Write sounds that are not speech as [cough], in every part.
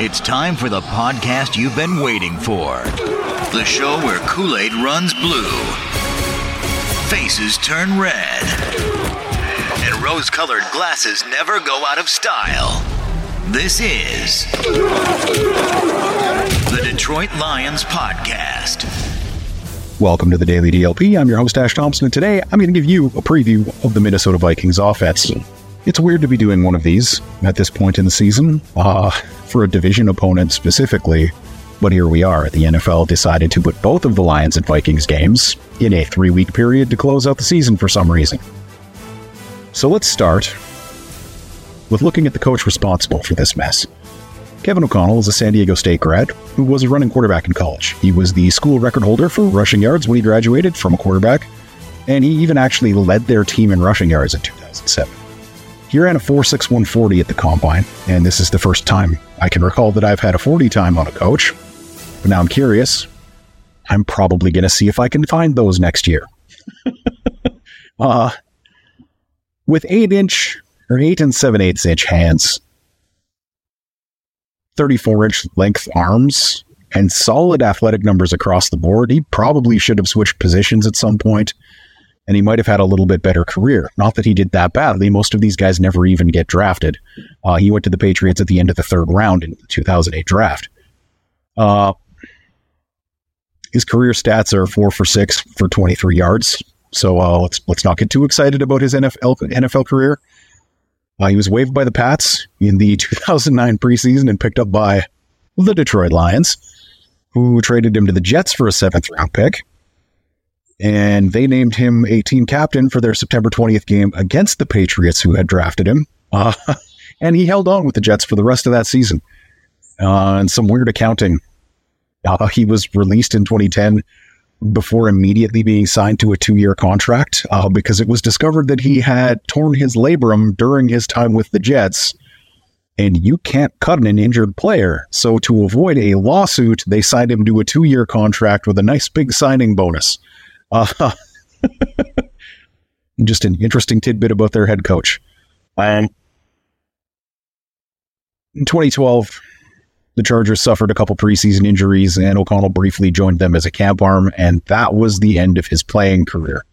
It's time for the podcast you've been waiting for. The show where Kool Aid runs blue, faces turn red, and rose colored glasses never go out of style. This is the Detroit Lions Podcast. Welcome to the Daily DLP. I'm your host, Ash Thompson, and today I'm going to give you a preview of the Minnesota Vikings offense. It's weird to be doing one of these at this point in the season, uh, for a division opponent specifically, but here we are. The NFL decided to put both of the Lions and Vikings games in a three week period to close out the season for some reason. So let's start with looking at the coach responsible for this mess. Kevin O'Connell is a San Diego State grad who was a running quarterback in college. He was the school record holder for rushing yards when he graduated from a quarterback, and he even actually led their team in rushing yards in 2007. He ran a 4.6140 at the combine, and this is the first time I can recall that I've had a 40 time on a coach. But now I'm curious. I'm probably going to see if I can find those next year. [laughs] uh, with 8 inch or 8 and 7 eighths inch hands, 34 inch length arms, and solid athletic numbers across the board, he probably should have switched positions at some point, and he might have had a little bit better career. Not that he did that badly. Most of these guys never even get drafted. Uh, he went to the Patriots at the end of the third round in the 2008 draft. Uh, his career stats are four for six for 23 yards. So uh, let's let's not get too excited about his NFL NFL career. Uh, he was waived by the Pats in the [laughs] 2009 preseason and picked up by the Detroit Lions, who traded him to the Jets for a seventh round pick. And they named him a team captain for their September 20th game against the Patriots, who had drafted him. Uh, [laughs] and he held on with the Jets for the rest of that season. Uh, and some weird accounting. Uh, he was released in 2010 before immediately being signed to a two year contract uh, because it was discovered that he had torn his labrum during his time with the Jets. And you can't cut an injured player. So, to avoid a lawsuit, they signed him to a two year contract with a nice big signing bonus. Uh, [laughs] just an interesting tidbit about their head coach. Um, in 2012, the Chargers suffered a couple preseason injuries, and O'Connell briefly joined them as a camp arm, and that was the end of his playing career.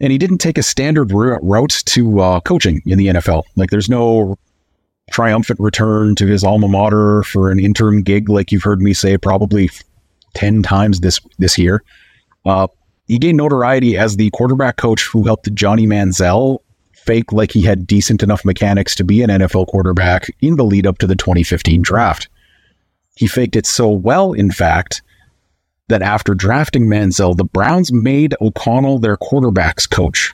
And he didn't take a standard route to uh, coaching in the NFL. Like, there's no triumphant return to his alma mater for an interim gig, like you've heard me say probably ten times this this year. Uh, he gained notoriety as the quarterback coach who helped Johnny Manziel fake like he had decent enough mechanics to be an NFL quarterback in the lead up to the 2015 draft. He faked it so well, in fact, that after drafting Manziel, the Browns made O'Connell their quarterbacks coach.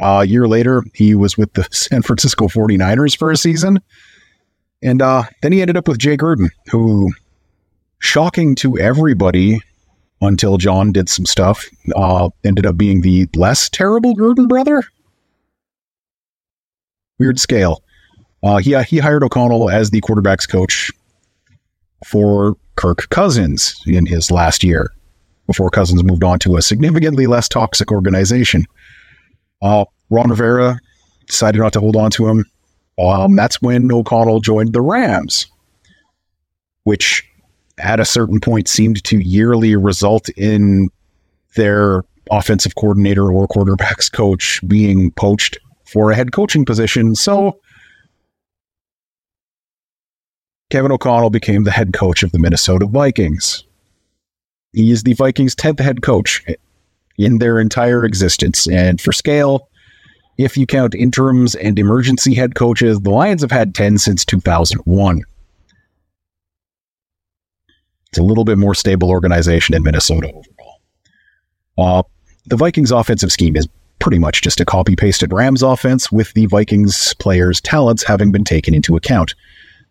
A year later, he was with the [laughs] San Francisco 49ers for a season. And uh, then he ended up with Jay Gruden, who, shocking to everybody, until Jon did some stuff, uh, ended up being the less terrible Gruden brother. Weird scale. Uh, he, he hired O'Connell as the quarterback's coach for Kirk Cousins in his last year, before Cousins moved on to a significantly less toxic organization. Uh, Ron Rivera decided not to hold on to him. Um, that's when O'Connell joined the Rams, which at a certain point seemed to yearly result in their offensive coordinator or quarterbacks coach being poached for a head coaching position. So Kevin O'Connell became the head coach of the Minnesota Vikings. He is the Vikings' 10th head coach in their entire existence. And for scale, if you count interims and emergency head coaches, the Lions have had 10 since 2001. It's a little bit more stable organization in Minnesota overall. Uh, the Vikings' offensive scheme is pretty much just a copy pasted Rams offense with the Vikings players' talents having been taken into account.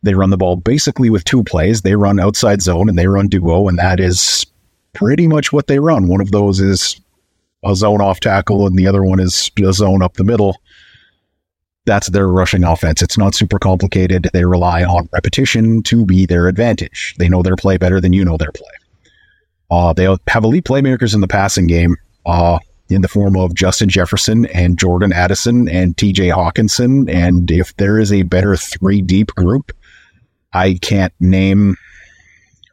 They run the ball basically with two plays. They run outside zone and they run duo, and that is pretty much what they run. One of those is a zone off tackle, and the other one is a zone up the middle. That's their rushing offense. It's not super complicated. They rely on repetition to be their advantage. They know their play better than you know their play. Uh, they have elite playmakers in the passing game uh, in the form of Justin Jefferson and Jordan Addison and TJ Hockenson. And if there is a better three deep group, I can't name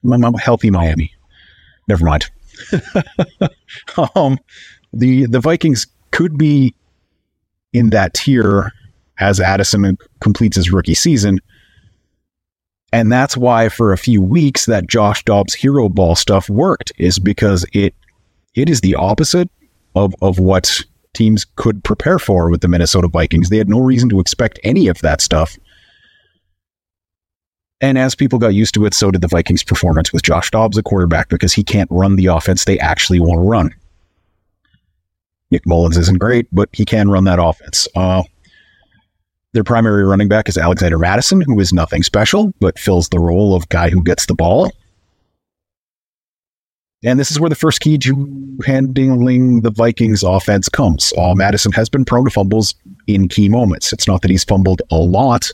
my healthy Miami. Never mind. [laughs] [laughs] um, the the Vikings could be in that tier as Addison completes his rookie season. And that's why for a few weeks that Josh Dobbs hero ball stuff worked is because it it is the opposite of of what teams could prepare for with the Minnesota Vikings. They had no reason to expect any of that stuff. And as people got used to it, so did the Vikings' performance with Josh Dobbs at quarterback because he can't run the offense they actually want to run. Nick Mullens isn't great, but he can run that offense. Uh, their primary running back is Alexander Mattison, who is nothing special, but fills the role of guy who gets the ball. And this is where the first key to handling the Vikings offense comes. Uh, Mattison has been prone to fumbles in key moments. It's not that he's fumbled a lot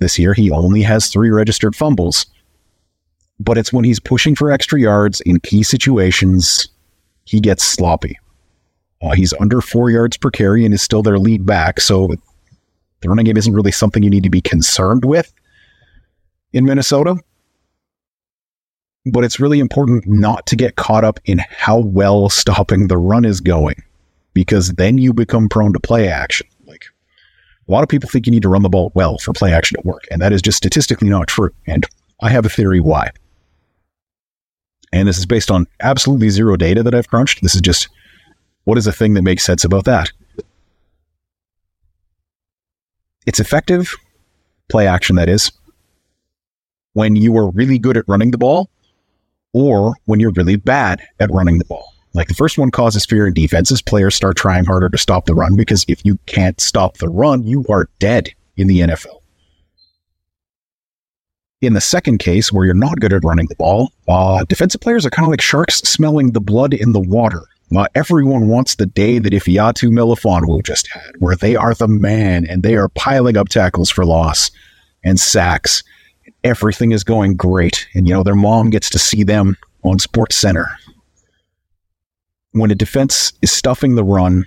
this year. He only has three registered fumbles. But it's when he's pushing for extra yards in key situations, he gets sloppy. Uh, he's under four yards per carry and is still their lead back. So the running game isn't really something you need to be concerned with in Minnesota. But it's really important not to get caught up in how well stopping the run is going, because then you become prone to play action. Like a lot of people think you need to run the ball well for play action to work, and that is just statistically not true. And I have a theory why. And this is based on absolutely zero data that I've crunched. This is just what is a thing that makes sense about that? It's effective, play action that is, when you are really good at running the ball or when you're really bad at running the ball. Like the first one causes fear in defenses. Players start trying harder to stop the run because if you can't stop the run, you are dead in the NFL. In the second case, where you're not good at running the ball, uh, defensive players are kind of like sharks smelling the blood in the water. Everyone wants the day that Ifeatu Melifonwu just had, where they are the man and they are piling up tackles for loss and sacks. Everything is going great. And, you know, their mom gets to see them on Sports Center. When a defense is stuffing the run,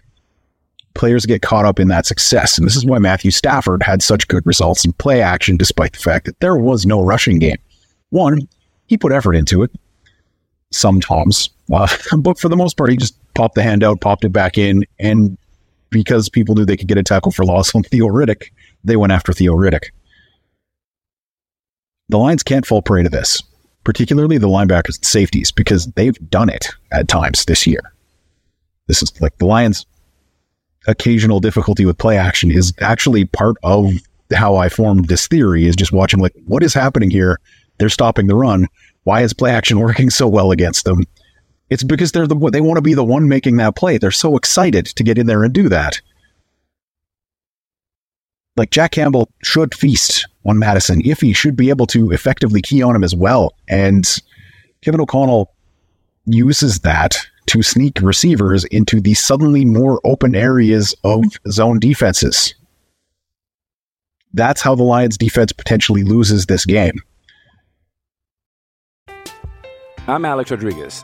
players get caught up in that success. And this is why Matthew Stafford had such good results in play action, despite the fact that there was no rushing game. One, he put effort into it sometimes. Uh, [laughs] but for the most part, he just popped the hand out, popped it back in, and because people knew they could get a tackle for loss on [laughs] Theo Riddick, they went after Theo Riddick. The Lions can't fall prey to this, particularly the linebackers and safeties, because they've done it at times this year. This is like the Lions' occasional difficulty with play action is actually part of how I formed this theory is just watching like what is happening here. They're stopping the run. Why is play action [laughs] working so well against them? It's because they're the they want to be the one making that play. They're so excited to get in there and do that. Like Jack Campbell should feast on Mattison if he should be able to effectively key on him as well. And Kevin O'Connell uses that to sneak receivers into the suddenly more open areas of zone defenses. That's how the Lions defense potentially loses this game. I'm Alex Rodriguez.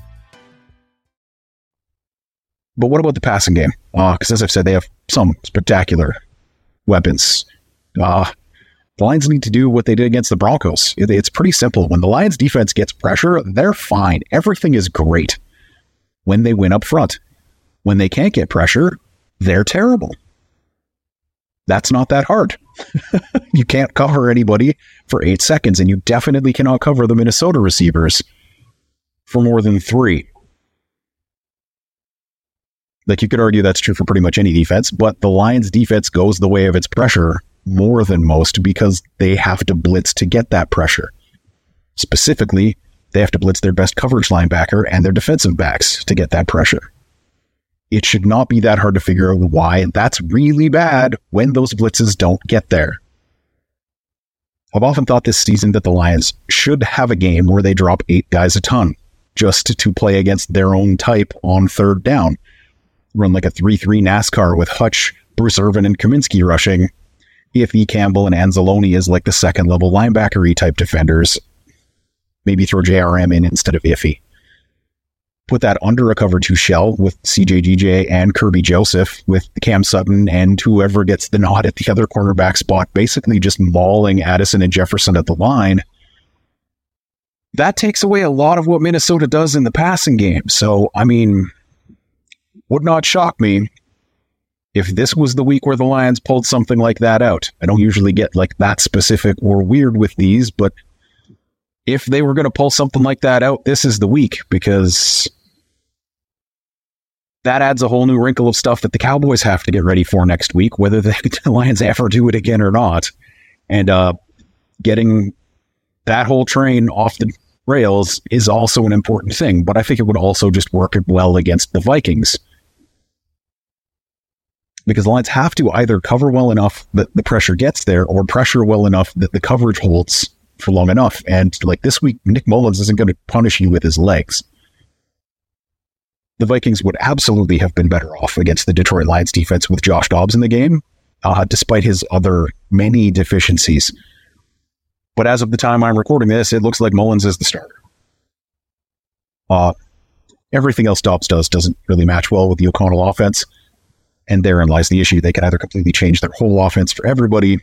But what about the passing game? Because as I've said, they have some spectacular weapons. Uh, the Lions need to do what they did against the Broncos. It, it's pretty simple. When the Lions defense gets pressure, they're fine. Everything is great when they win up front. When they can't get pressure, they're terrible. That's not that hard. [laughs] you can't cover anybody for eight seconds, and you definitely cannot cover the Minnesota receivers for more than three. Like you could argue that's true for pretty much any defense, but the Lions defense goes the way of its pressure more than most because they have to blitz to get that pressure. Specifically, they have to blitz their best coverage linebacker and their defensive backs to get that pressure. It should not be that hard to figure out why that's really bad when those blitzes don't get there. I've often thought this season that the Lions should have a game where they drop eight guys a ton just to play against their own type on third down. Run like a 3 3 NASCAR with Hutch, Bruce Irvin, and Cominsky rushing. Ife Campbell and Anzalone is like the second level linebackery type defenders. Maybe throw JRM in instead of Iffy. Put that under a cover two shell with CJGJ and Kerby Joseph with Cam Sutton and whoever gets the nod at the other cornerback spot, basically just mauling Addison and Jefferson at the line. That takes away a lot of what Minnesota does in the passing game. So, I mean, would not shock me if this was the week where the Lions pulled something like that out. I don't usually get like that specific or weird with these, but if they were going to pull something like that out, this is the week because that adds a whole new wrinkle of stuff that the Cowboys have to get ready for next week, whether [laughs] the Lions ever do it again or not. And uh, getting that whole train off the rails is also an important thing, but I think it would also just work well against the Vikings. Because the Lions have to either cover well enough that the pressure gets there or pressure well enough that the coverage holds for long enough. And like this week, Nick Mullens isn't going to punish you with his legs. The Vikings would absolutely have been better off against the Detroit Lions defense with Josh Dobbs in the game, uh, despite his other many deficiencies. But as of the time I'm recording this, it looks like Mullens is the starter. Uh, everything else Dobbs does doesn't really match well with the O'Connell offense. And therein lies the issue. They can either completely change their whole offense for everybody,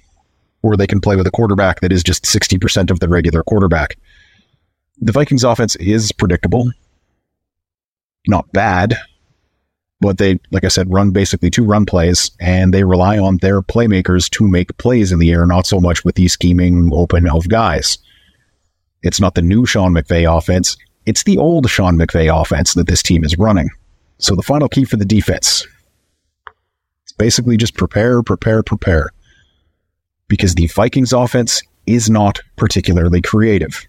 or they can play with a quarterback that is just 60% of the regular quarterback. The Vikings offense is predictable. Not bad, but they, like I said, run basically two run plays and they rely on their playmakers to make plays in the air, not so much with the scheming open of guys. It's not the new Sean McVay offense. It's the old Sean McVay offense that this team is running. So the final key for the defense basically just prepare, prepare, prepare because the Vikings offense is not particularly creative.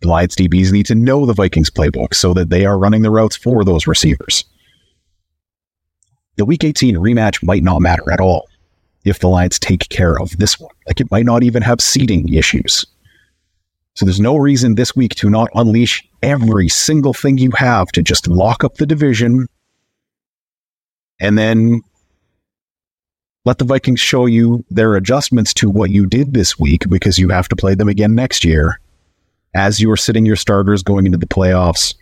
The Lions DBs need to know the Vikings playbook so that they are running the routes for those receivers. The Week 18 rematch might not matter at all if the Lions take care of this one. Like it might not even have seeding issues. So there's no reason this week to not unleash every single thing you have to just lock up the division and then let the Vikings show you their adjustments to what you did this week because you have to play them again next year as you are sitting your starters going into the playoffs,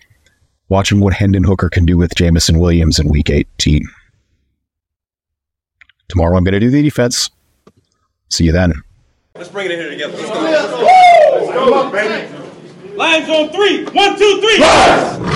watching what Hendon Hooker can do with Jameson Williams in week 18. Tomorrow I'm going to do the defense. See you then. Let's bring it in here together. Let's go. Let's go. Let's go. Come on, baby. Lions on three. One, two, three.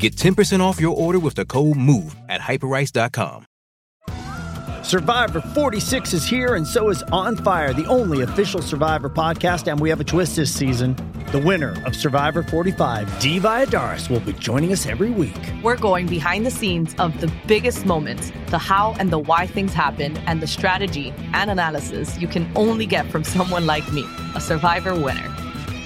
Get 10% off your order with the code MOVE at hyperice.com. Survivor 46 is here, and so is On Fire, the only official Survivor podcast. And we have a twist this season. The winner of Survivor 45, Dee Valladares, will be joining us every week. We're going behind the scenes of the biggest moments, the how and the why things happen, and the strategy and analysis you can only get from someone like me, a Survivor winner.